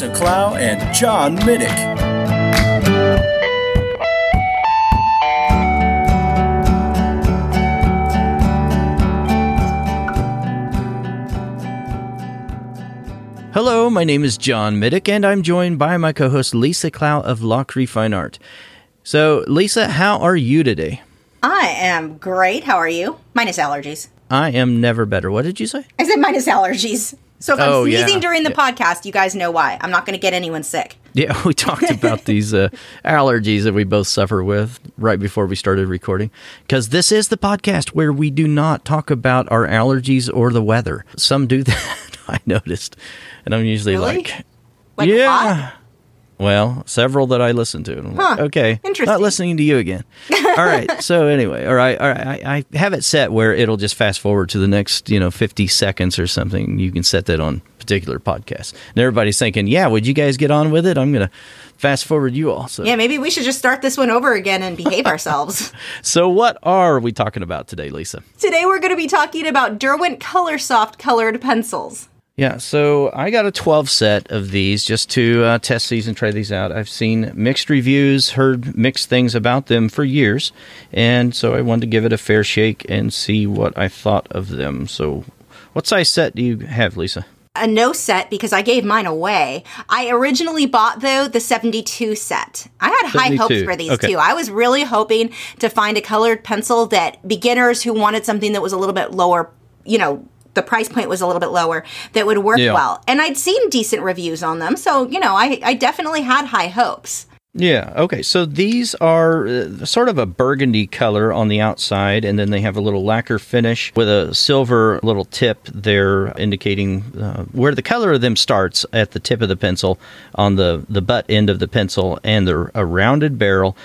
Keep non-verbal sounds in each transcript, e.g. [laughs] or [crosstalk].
Lisa Clough and John Middick. Hello, my name is John Middick, and I'm joined by my co host Lisa Clough of Lachri Fine Art. So, Lisa, how are you today? I am great. How are you? Minus allergies. I am never better. What did you say? I said minus allergies. So if Oh, I'm sneezing yeah. during the Yeah. podcast, you guys know why. I'm not going to get anyone sick. Yeah, we talked [laughs] about these uh, allergies that we both suffer with right before we started recording. Because this is the podcast where we do not talk about our allergies or the weather. Some do [laughs] that, I noticed. And I'm usually Really? like, Like yeah. Well, several that I listened to. Like, Huh. Okay. Interesting. Not listening to you again. All right. [laughs] So anyway, all right, all right. I, I have it set where it'll just fast forward to the next, you know, 50 seconds or something. You can set that on particular podcasts. And everybody's thinking, yeah, would you guys get on with it? I'm going to fast forward you all. So, Yeah, maybe we should just start this one over again and behave [laughs] ourselves. so what are we talking about today, Lisa? Today we're going to be talking about Derwent Color Soft colored pencils. Yeah, so I got a 12 set of these just to uh, test these and try these out. I've seen mixed reviews, heard mixed things about them for years, and so I wanted to give it a fair shake and see what I thought of them. So, what size set do you have, Lisa? A no set because I gave mine away. I originally bought though the 72 set. I had high hopes for these okay. too. I was really hoping to find a colored pencil that beginners who wanted something that was a little bit lower, you know, the price point was a little bit lower that would work Yeah. well. And I'd seen decent reviews on them, so you know, I I definitely had high hopes. Yeah, okay. So these are uh, sort of a burgundy color on the outside, and then they have a little lacquer finish with a silver little tip there indicating uh, where the color of them starts at the tip of the pencil on the, the butt end of the pencil, and they're a rounded barrel.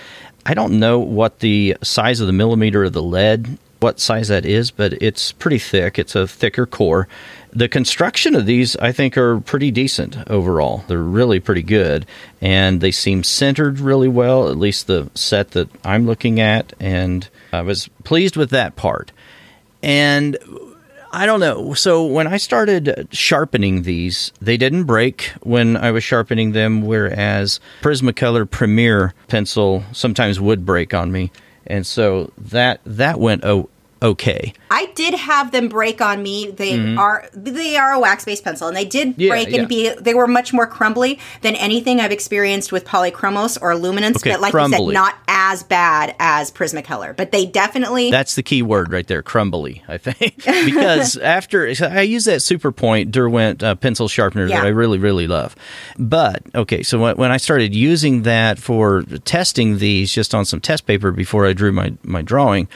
I don't know what the size of the millimeter of the lead, what size that is, but it's pretty thick. It's a thicker core. The construction of these, I think, are pretty decent overall. They're really pretty good, and they seem centered really well, at least the set that I'm looking at, and I was pleased with that part. And I don't know. So when I started sharpening these, they didn't break when I was sharpening them, whereas Prismacolor Premier pencil sometimes would break on me, and so that that went o- okay. I did have them break on me. They are they are a wax based pencil, and they did Mm-hmm. Yeah, break yeah. and be. They were much more crumbly than anything I've experienced with polychromos or luminance. Okay, but like crumbly. you said, not as bad as Prismacolor. But they definitely That's the key word right there, crumbly, I think. [laughs] because [laughs] after I use that Super Point Derwent uh, pencil sharpener Yeah. that I really, really love. But, okay, so when, when I started using that for testing these just on some test paper before I drew my, my drawing,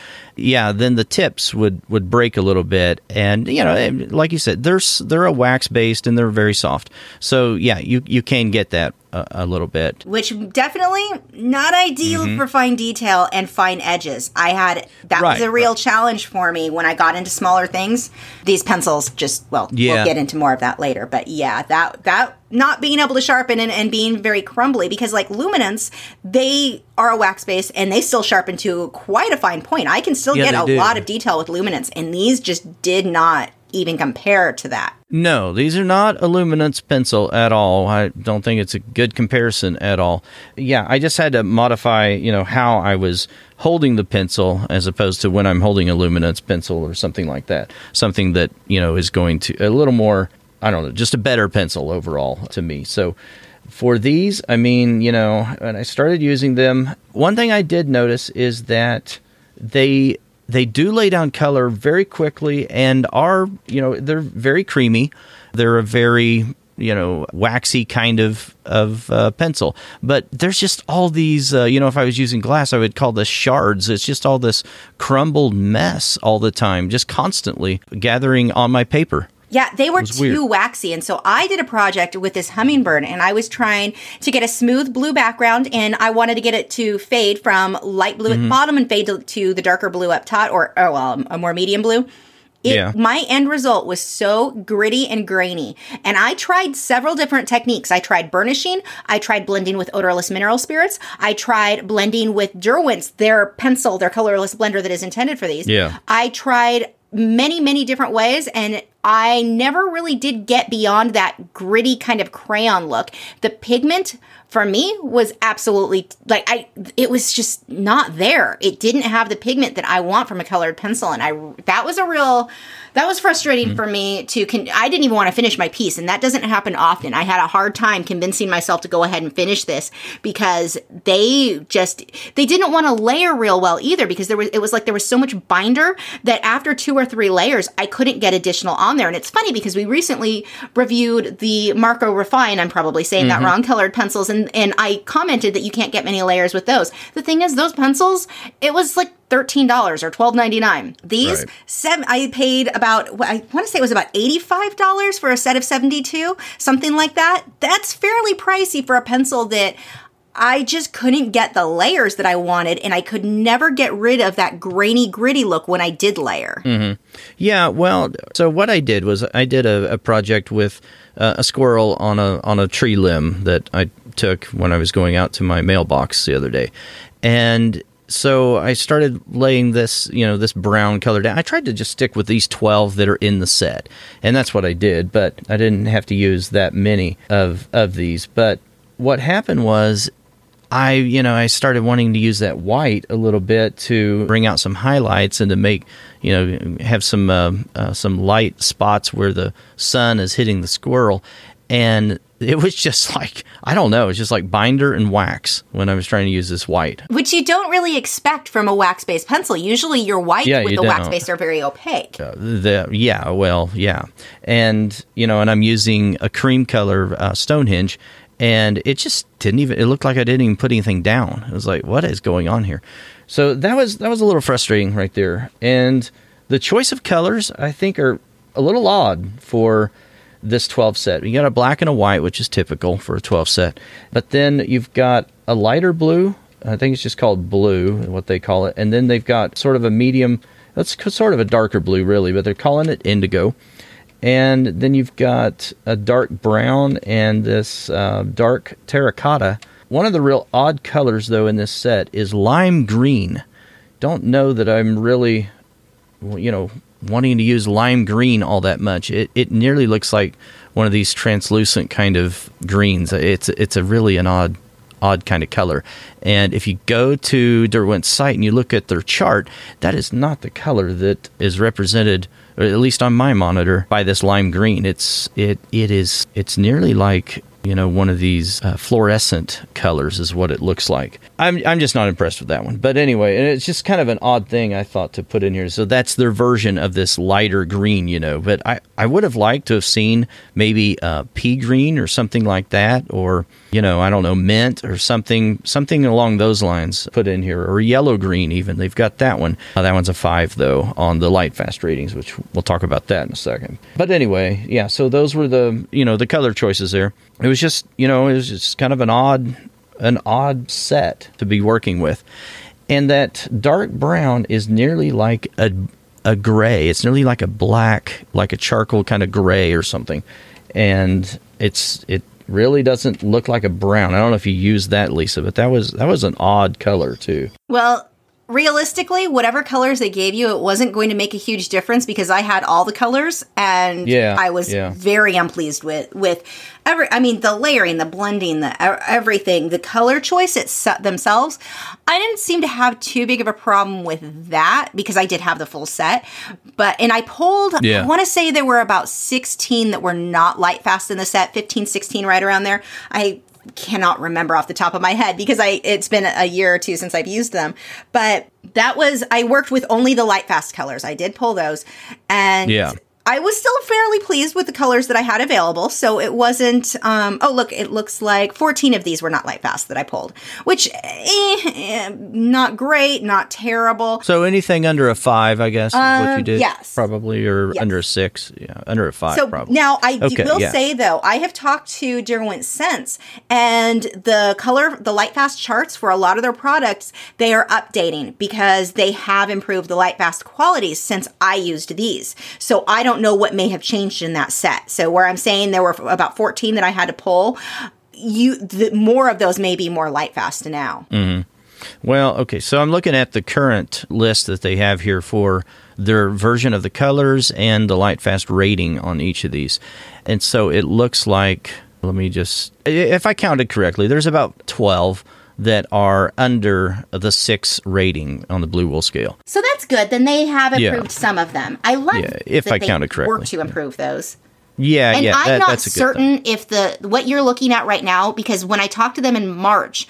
yeah, then the tips would, would break a little bit. And, you know, like you said, they're, they're a wax based and they're very soft. So, yeah, you, you can get that a, a little bit. which definitely not ideal for fine detail and fine edges. I had that Mm-hmm. Right, was a real challenge for me when I got into smaller things. These pencils just well, Yeah. we'll get into more of that later. But yeah, that that not being able to sharpen and, and being very crumbly because like luminance, they are a wax base and they still sharpen to quite a fine point. I can still Yeah, get a do. lot of detail with luminance, and these just did not even compare to that. No, these are not Illuminance pencil at all. I don't think it's a good comparison at all. Yeah, I just had to modify, you know, how I was holding the pencil as opposed to when I'm holding a luminance pencil or something like that. Something that, you know, is going to a little more, I don't know, just a better pencil overall to me. So for these, I mean, you know, when I started using them, one thing I did notice is that they they do lay down color very quickly and are you know they're very creamy. They're a very you know waxy kind of of uh, pencil. But there's just all these uh, you know if i was using glass i would call this shards. It's just all this crumbled mess all the time just constantly gathering on my paper Yeah, they were too weird. waxy. And so I did a project with this hummingbird and I was trying to get a smooth blue background and I wanted to get it to fade from light blue Mm-hmm. at the bottom and fade to, to the darker blue up top or, or well, a more medium blue. It, Yeah. My end result was so gritty and grainy. And I tried several different techniques. I tried burnishing. I tried blending with odorless mineral spirits. I tried blending with Derwent's, their pencil, their colorless blender that is intended for these. Yeah. I tried many, many different ways, and I never really did get beyond that gritty kind of crayon look. The pigment for me was absolutely like I it was just not there. It didn't have the pigment that I want from a colored pencil and I that was a real that was frustrating for me to con- I didn't even want to finish my piece and that doesn't happen often. I had a hard time convincing myself to go ahead and finish this because they just they didn't want to layer real well either because there was it was like there was so much binder that after two or three layers I couldn't get additional on there and it's funny because we recently reviewed the Marco Refine I'm probably saying that mm-hmm. wrong colored pencils and and I commented that you can't get many layers with those. The thing is those pencils it was like thirteen dollars or twelve ninety nine. These Right. seven I paid about I want to say it was about eighty five dollars for a set of seventy two, something like that. That's fairly pricey for a pencil that I just couldn't get the layers that I wanted, and I could never get rid of that grainy, gritty look when I did layer. Yeah, well, so what I did was I did a, a project with uh, a squirrel on a on a tree limb that I took when I was going out to my mailbox the other day, and so I started laying this, you know, this brown color down. I tried to just stick with these twelve that are in the set, and that's what I did. But I didn't have to use that many of of these. But what happened was I, you know, I started wanting to use that white a little bit to bring out some highlights and to make, you know, have some uh, uh, some light spots where the sun is hitting the squirrel, and it was [laughs] just like I don't know, it's just like binder and wax when I was trying to use this white. Which you don't really expect from a wax based pencil. Usually, your white Yeah, with you the wax don't. based are very opaque. Uh, the yeah, well, yeah, and you know, and I'm using a cream color uh, Stonehenge, and it just didn't even. It looked like I didn't even put anything down. It was like, what is going on here? So that was that was a little frustrating right there. And the choice of colors, I think, are a little odd for this 12 set. You got a black and a white, which is typical for a 12 set, but then you've got a lighter blue. I think it's just called blue, what they call it, and then they've got sort of a medium. That's sort of a darker blue, really, but they're calling it indigo. And then you've got a dark brown and this uh, dark terracotta. One of the real odd colors, though, in this set is lime green. Don't know that I'm really, you know, wanting to use lime green all that much. It, it nearly looks like one of these translucent kind of greens. It's it's a really an odd odd kind of color. And if you go to Derwent's site and you look at their chart, that is not the color that is represented, at least on my monitor, by this lime green. It's it it is it's nearly like you know one of these uh, fluorescent colors is what it looks like. I'm I'm just not impressed with that one. But anyway, and it's just kind of an odd thing I thought to put in here. So that's their version of this lighter green, you know. But I I would have liked to have seen maybe uh, pea green or something like that, or you know I don't know mint or something something along those lines put in here, or yellow green even. They've got that one. Uh, that one's a five though on the light fast ratings, which we'll talk about that in a second. But anyway, yeah. So those were the you know the color choices there. It was just you know it was just kind of an odd an odd set to be working with. And that dark brown is nearly like a a gray. It's nearly like a black, like a charcoal kind of gray or something. And it's it really doesn't look like a brown. I don't know if you used that, Lisa, but that was that was an odd color too. Well, realistically, whatever colors they gave you, it wasn't going to make a huge difference because I had all the colors and Yeah, I was yeah. very unpleased with with every. I mean, the layering, the blending, the everything, the color choice it's themselves. I didn't seem to have too big of a problem with that because I did have the full set. But and I pulled. Yeah. I want to say there were about sixteen that were not light fast in the set, 15, 16 right around there. I cannot remember off the top of my head because I it's been a year or two since I've used them. But that was I worked with only the light fast colors. I did pull those and Yeah. I was still fairly pleased with the colors that I had available. So it wasn't, um, oh, look, it looks like 14 of these were not light fast that I pulled, which, eh, eh, not great, not terrible. So anything under a five, I guess, is what you did? Um, yes. Probably, or Yes. under a six. Yeah, under a five, So probably. now I Okay, will yeah. say though, I have talked to Derwent Sense and the color, the light fast charts for a lot of their products, they are updating because they have improved the light fast qualities since I used these. So I don't know what may have changed in that set. So where I'm saying there were about 14 that I had to pull, you the, more of those may be more light fast now. Mm-hmm. Well, okay. So I'm looking at the current list that they have here for their version of the colors and the light fast rating on each of these. And so it looks like, let me just, if I counted correctly, there's about 12 that are under the six rating on the Blue Wool scale. So that's good. Then they have Yeah. improved some of them. I love Yeah, if that I counted correctly. work to improve those. Yeah, And yeah, I'm that- not that's a good thing. certain if the what you're looking at right now because when I talked to them in March,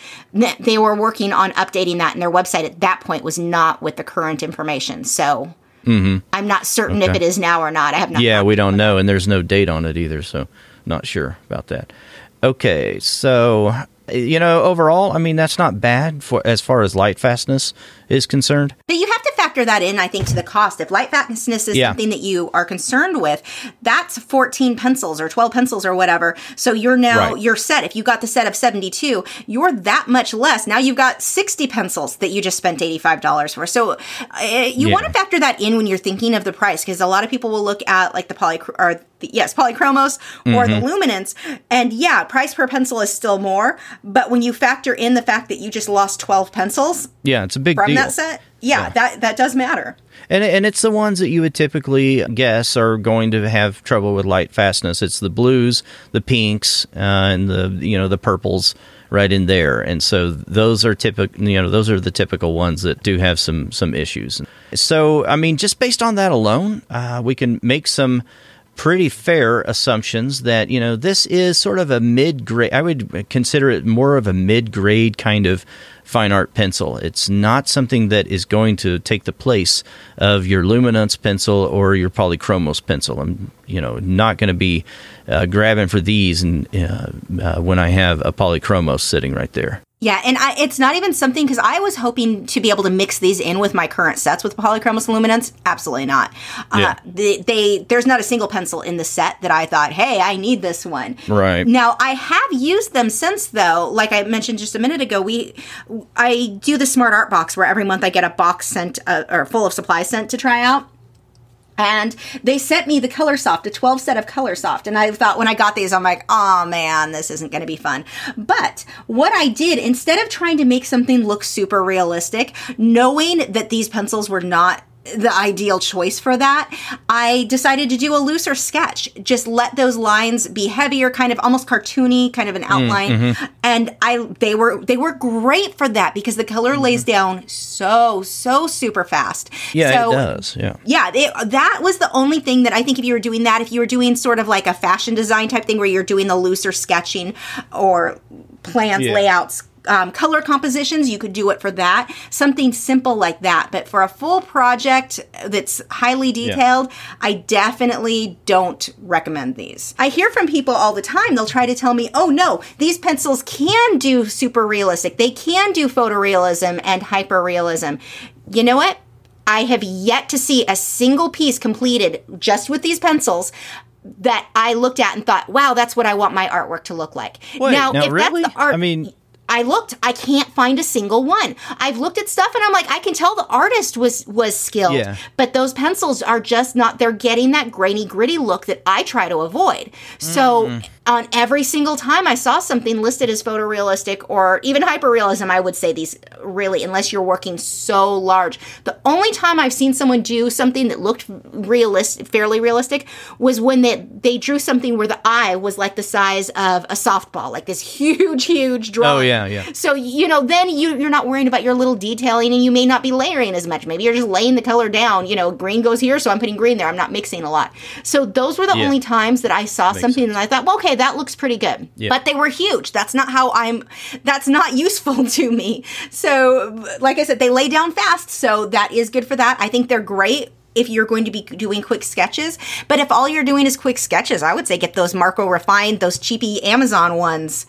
they were working on updating that, and their website at that point was not with the current information. So I'm not certain if Mm-hmm. It is now or not. I have not. Yeah, we don't know, and there's no date on it either, so not sure about that. Okay, so you know, overall, I mean, that's not bad for as far as light fastness is concerned. But you have to factor that in, I think, to the cost. If light fastness is Yeah. something that you are concerned with, that's 14 pencils or 12 pencils or whatever. So you're now, Right. you're set. If you got the set of 72, you're that much less. Now you've got 60 pencils that you just spent $85 for. So uh, you Yeah. want to factor that in when you're thinking of the price because a lot of people will look at like the poly, or the, yes, polychromos or Mm-hmm. the luminance. And yeah, price per pencil is still more. But when you factor in the fact that you just lost 12 pencils, Yeah, it's a big from deal. that set, yeah, that that does matter. And and it's the ones that you would typically guess are going to have trouble with light fastness. It's the blues, the pinks, uh, and the you know the purples right in there. And so those are typical. You know those are the typical ones that do have some some issues. So I mean, just based on that alone, uh, we can make some pretty fair assumptions that you know this is sort of a mid grade. I would consider it more of a mid grade kind of fine art pencil. It's not something that is going to take the place of your luminance pencil or your polychromos pencil. I'm you know not going to be uh, grabbing for these and uh, uh, when I have a polychromos sitting right there. Yeah, and I, it's not even something because I was hoping to be able to mix these in with my current sets with polychromos luminance. Absolutely not. Yeah. Uh, they, they there's not a single pencil in the set that I thought, hey, I need this one. Right. now, I have used them since though. Like I mentioned just a minute ago, we I do the smart art box where every month I get a box sent uh, or full of supplies sent to try out. And they sent me the Color Soft, a 12 set of Color Soft. And I thought when I got these, I'm like, oh man, this isn't going to be fun. But what I did, instead of trying to make something look super realistic, knowing that these pencils were not the ideal choice for that, I decided to do a looser sketch. Just let those lines be heavier, kind of almost cartoony, kind of an mm, outline. Mm-hmm. And I they were they were great for that because the color mm-hmm. lays down so so super fast. Yeah, so, it does. Yeah. yeah, it, that was the only thing that I think if you were doing that, if you were doing sort of like a fashion design type thing where you're doing the looser sketching or plans, Yeah. layouts, um, color compositions, you could do it for that. Something simple like that. But for a full project that's highly detailed, I definitely don't recommend these. I hear from people all the time, they'll try to tell me, oh no, these pencils can do super realistic, they can do photorealism and hyperrealism. You know what? I have yet to see a single piece completed just with these pencils that I looked at and thought, "Wow, that's what I want my artwork to look like." Wait, now, if really? that's the art, I mean- I looked, I can't find a single one. I've looked at stuff and I'm like, I can tell the artist was was skilled, Yeah. but those pencils are just not. They're getting that grainy, gritty look that I try to avoid. So Mm-hmm. On every single time I saw something listed as photorealistic or even hyperrealism, I would say these really, unless you're working so large. The only time I've seen someone do something that looked realistic, fairly realistic, was when they they drew something where the eye was like the size of a softball, like this [laughs] huge, huge oh, drawing. Oh, yeah, yeah. So you know, then you you're not worrying about your little detailing, and you may not be layering as much. Maybe you're just laying the color down. You know, green goes here, so I'm putting green there. I'm not mixing a lot. So those were the Yeah. only times that I saw something and I thought, well, okay, that looks pretty good. Yeah. But they were huge. That's not how I'm. That's not [laughs] useful to me. So, like I said, they lay down fast, so that is good for that. I think they're great. if you're going to be doing quick sketches. But if all you're doing is quick sketches, I would say get those Marco Refined, those cheapy Amazon ones,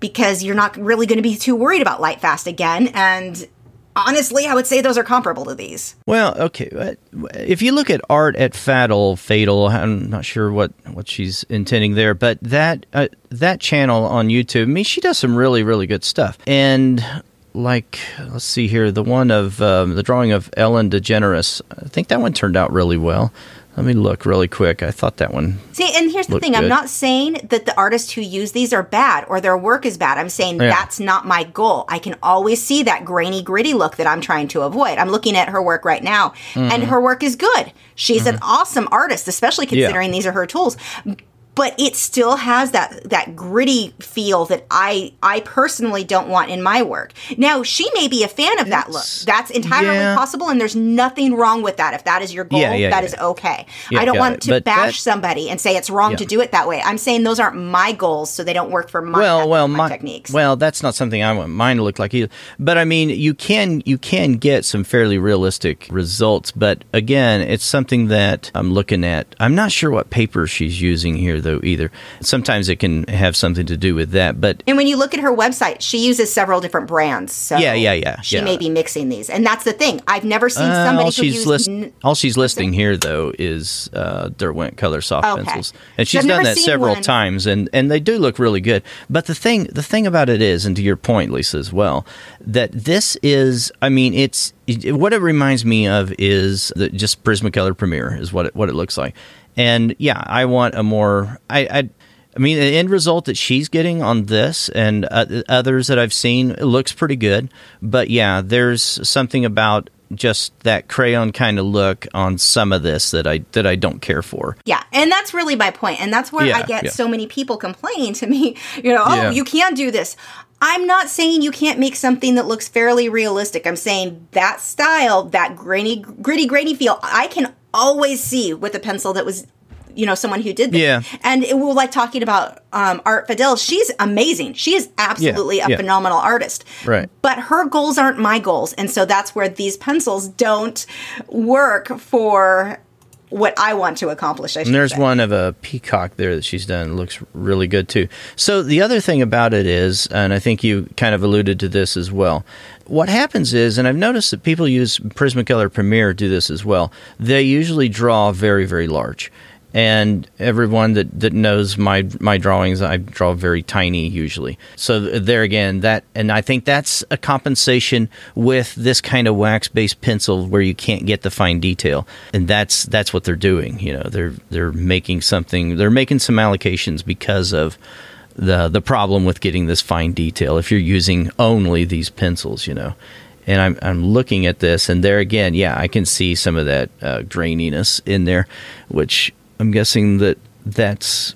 because you're not really going to be too worried about light fast again. And honestly, I would say those are comparable to these. Well, okay. If you look at art at Fatal, Fatal, I'm not sure what, what she's intending there, but that uh, that channel on YouTube, I mean, she does some really, really good stuff. And like, let's see here, the one of um, the drawing of Ellen DeGeneres, I think that one turned out really well. Let me look really quick. I thought that one. See, and here's the thing I'm not saying that the artists who use these are bad or their work is bad. I'm saying Yeah. that's not my goal. I can always see that grainy, gritty look that I'm trying to avoid. I'm looking at her work right now, Mm-hmm. and her work is good. She's an awesome artist, especially Yeah. considering these are her tools. But it still has that that gritty feel that I I personally don't want in my work. Now she may be a fan of that look. That's entirely yeah. possible, and there's nothing wrong with that. If that is your goal, Yeah, yeah, that is okay. I don't want it. to But bash that- somebody and say it's wrong to do it that way. I'm saying those aren't my goals, so they don't work for my, well, well, my my, techniques. Well, that's not something I want mine to look like either. But I mean, you can you can get some fairly realistic results. But again, it's something that I'm looking at. I'm not sure what paper she's using here though either. Sometimes it can have something to do with that. But and when you look at her website, she uses several different brands. So Yeah, yeah, yeah, She yeah. may be mixing these, and that's the thing. I've never seen uh, somebody all she's list, n- all she's listing here though is uh, Derwent color soft Okay. pencils, and she's done that several one- times, and and they do look really good. But the thing the thing about it is, and to your point, Lisa, as well, that this is, I mean, it's what it reminds me of is the, just Prismacolor Premiere is what it, what it looks like, and yeah, I want a more I. I I mean, the end result that she's getting on this and uh, others that I've seen it looks pretty good. But yeah, there's something about just that crayon kind of look on some of this that I that I don't care for. Yeah, and that's really my point, and that's where I get yeah. so many people complaining to me. [laughs] You know, oh, Yeah. you can't do this. I'm not saying you can't make something that looks fairly realistic. I'm saying that style, that grainy, gritty, grainy feel, I can always see with a pencil that was, you know, someone who did this. Yeah. And it, we're like talking about um, Art Fidel. She's amazing. She is absolutely a yeah. phenomenal artist. Right. But her goals aren't my goals, and so that's where these pencils don't work for what I want to accomplish. I And there's say. one of a peacock there that she's done. It looks really good too. So the other thing about it is, and I think you kind of alluded to this as well. What happens is, and I've noticed that people use Prismacolor Premiere do this as well. They usually draw very, very large. And everyone that, that knows my my drawings, I draw very tiny usually. So there again, that and I think that's a compensation with this kind of wax based pencil where you can't get the fine detail, and that's that's what they're doing. You know, they're they're making something, they're making some allocations because of the the problem with getting this fine detail. If you're using only these pencils, you know. And I'm I'm looking at this, and there again, yeah, I can see some of that uh, graininess in there, which I'm guessing that that's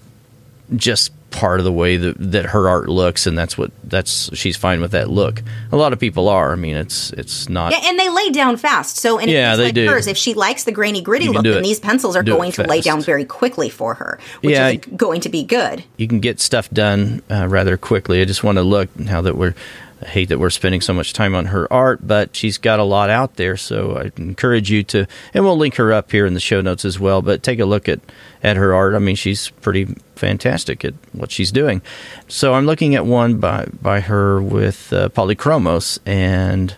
just part of the way that, that her art looks, and that's what that's she's fine with that look. A lot of people are. I mean, it's it's not. Yeah, and they lay down fast. So in Yeah, they like do. hers, if she likes the grainy gritty look, then it- these pencils are do going to lay down very quickly for her, which Yeah, is going to be good. you can get stuff done uh, rather quickly. I just want to look now that we're. I hate that we're spending so much time on her art, but she's got a lot out there. So I encourage you to, and we'll link her up here in the show notes as well. But take a look at at her art. I mean, she's pretty fantastic at what she's doing. So I'm looking at one by by her with uh, polychromos, and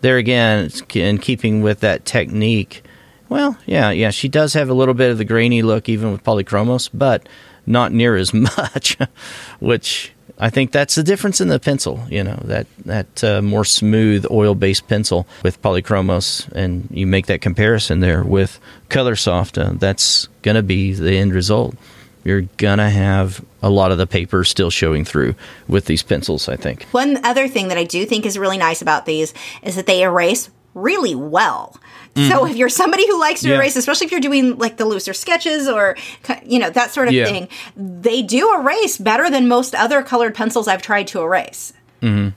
there again, it's in keeping with that technique. Well, yeah, yeah, she does have a little bit of the grainy look even with polychromos, but not near as [laughs] much, which I think that's the difference in the pencil. You know that that uh, more smooth oil-based pencil with polychromos, and you make that comparison there with color soft. Uh, that's gonna be the end result. You're gonna have a lot of the paper still showing through with these pencils. I think. One other thing that I do think is really nice about these is that they erase really well. So if you're somebody who likes to Mm-hmm. Yeah. erase, especially if you're doing like the looser sketches or you know that sort of Yeah. thing, they do erase better than most other colored pencils I've tried to erase.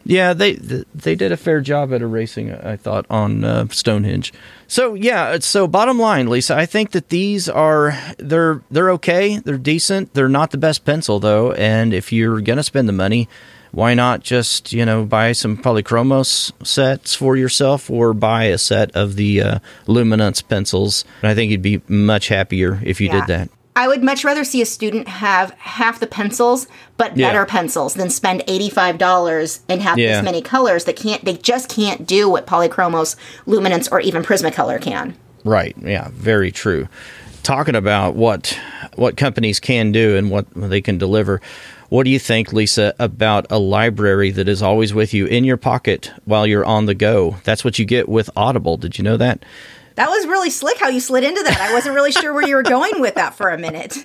Yeah, they they did a fair job at erasing. I thought on uh, Stonehenge. So yeah, so bottom line, Lisa, I think that these are they're they're okay, they're decent. They're not the best pencil though, and if you're gonna spend the money, why not just you know buy some polychromos sets for yourself or buy a set of the uh, luminance pencils and i think you'd be much happier if you Yeah. did that I would much rather see a student have half the pencils, but Yeah. better pencils, than spend eighty-five dollars and have Yeah. this many colors that can't. They just can't do what Polychromos, Luminance, or even Prismacolor can. Right. Yeah. Very true. Talking about what what companies can do and what they can deliver. What do you think, Lisa, about a library that is always with you in your pocket while you're on the go? That's what you get with Audible. Did you know that? That was really slick how you slid into that. I wasn't really sure where you were going with that for a minute.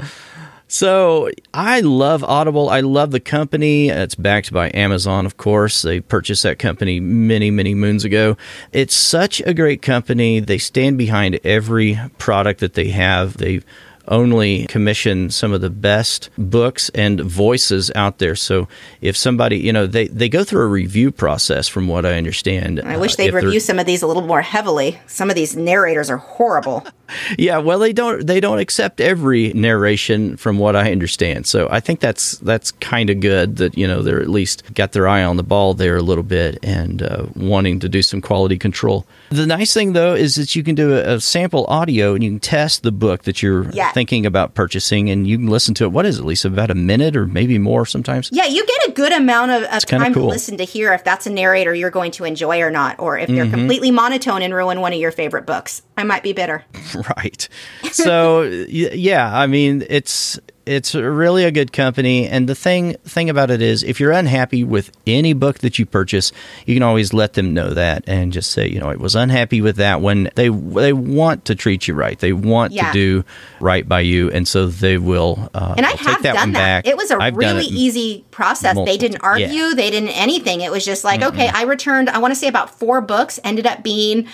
So I love Audible. I love the company. It's backed by Amazon, of course. They purchased that company many, many moons ago. It's such a great company. They stand behind every product that they have. They only commission some of the best books and voices out there. So if somebody, you know, they, they go through a review process from what I understand. I wish Uh, they'd review some of these a little more heavily. Some of these narrators are horrible. [laughs] Yeah, well, they don't they don't accept every narration from what I understand. So I think that's that's kind of good that you know they're at least got their eye on the ball there a little bit and uh, wanting to do some quality control. The nice thing though is that you can do a, a sample audio and you can test the book that you're thinking about purchasing and you can listen to it. What is it, Lisa? About a minute or maybe more sometimes. Yeah, you get a good amount of, of time cool. to listen to hear if that's a narrator you're going to enjoy or not, or if they're Mm-hmm. completely monotone and ruin one of your favorite books. I might be bitter. [laughs] right so yeah i mean it's it's really a good company and the thing thing about it is if you're unhappy with any book that you purchase you can always let them know that and just say you know i was unhappy with that one they they want to treat you right they want Yeah. to do right by you and so they will uh, And I have that done one that. back. It was a I've really easy process. They didn't argue, Yeah. they didn't anything. It was just like, okay, I returned, I want to say about four books, ended up being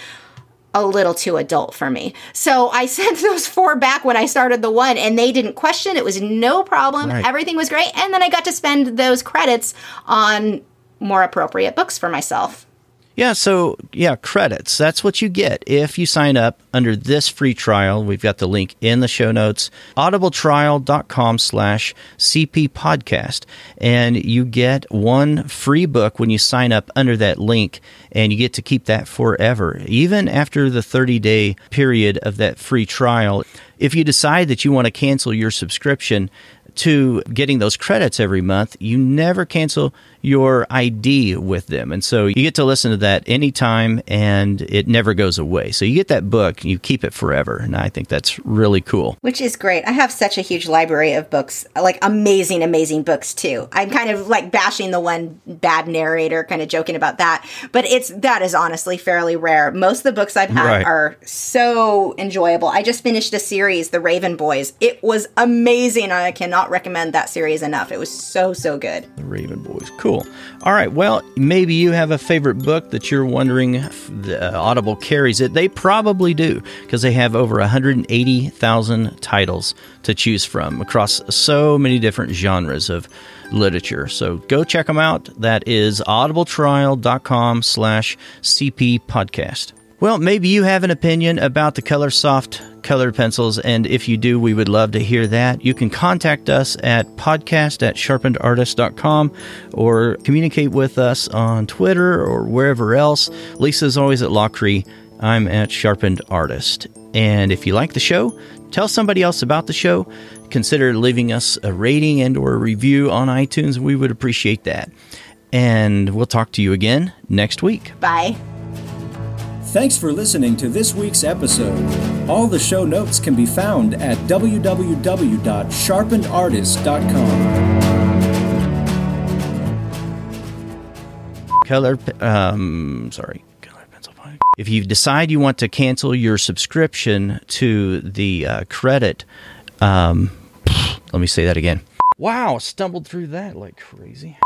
a little too adult for me. So I [laughs] sent those four back when I started the one and they didn't question. It was no problem. Right. Everything was great. And then I got to spend those credits on more appropriate books for myself. Yeah, so yeah, credits. That's what you get if you sign up under this free trial. We've got the link in the show notes, audibletrial.com slash CP podcast. And you get one free book when you sign up under that link, and you get to keep that forever, even after the 30 day period of that free trial. If you decide that you want to cancel your subscription, to getting those credits every month, you never cancel your ID with them. And so you get to listen to that anytime and it never goes away. So you get that book, you keep it forever. And I think that's really cool. Which is great. I have such a huge library of books, like amazing, amazing books too. I'm kind of like bashing the one bad narrator, kind of joking about that. But it's that is honestly fairly rare. Most of the books I've had Right. are so enjoyable. I just finished a series, The Raven Boys. It was amazing. I cannot recommend that series enough. It was so, so good. The Raven Boys. Cool. All right. Well, maybe you have a favorite book that you're wondering if the uh, Audible carries it. They probably do because they have over 180,000 titles to choose from across so many different genres of literature. So go check them out. That is audibletrial.com slash CP podcast. Well, maybe you have an opinion about the Color Soft colored pencils, and if you do, we would love to hear that. You can contact us at podcast at sharpenedartist.com or communicate with us on Twitter or wherever else. Lisa's always at Lachri. I'm at Sharpened Artist. And if you like the show, tell somebody else about the show. Consider leaving us a rating and or a review on iTunes. We would appreciate that. And we'll talk to you again next week. Bye. Thanks for listening to this week's episode. All the show notes can be found at www.sharpenedartist.com. color um sorry color pencil Podcast. if you decide you want to cancel your subscription to the uh, credit um let me say that again wow stumbled through that like crazy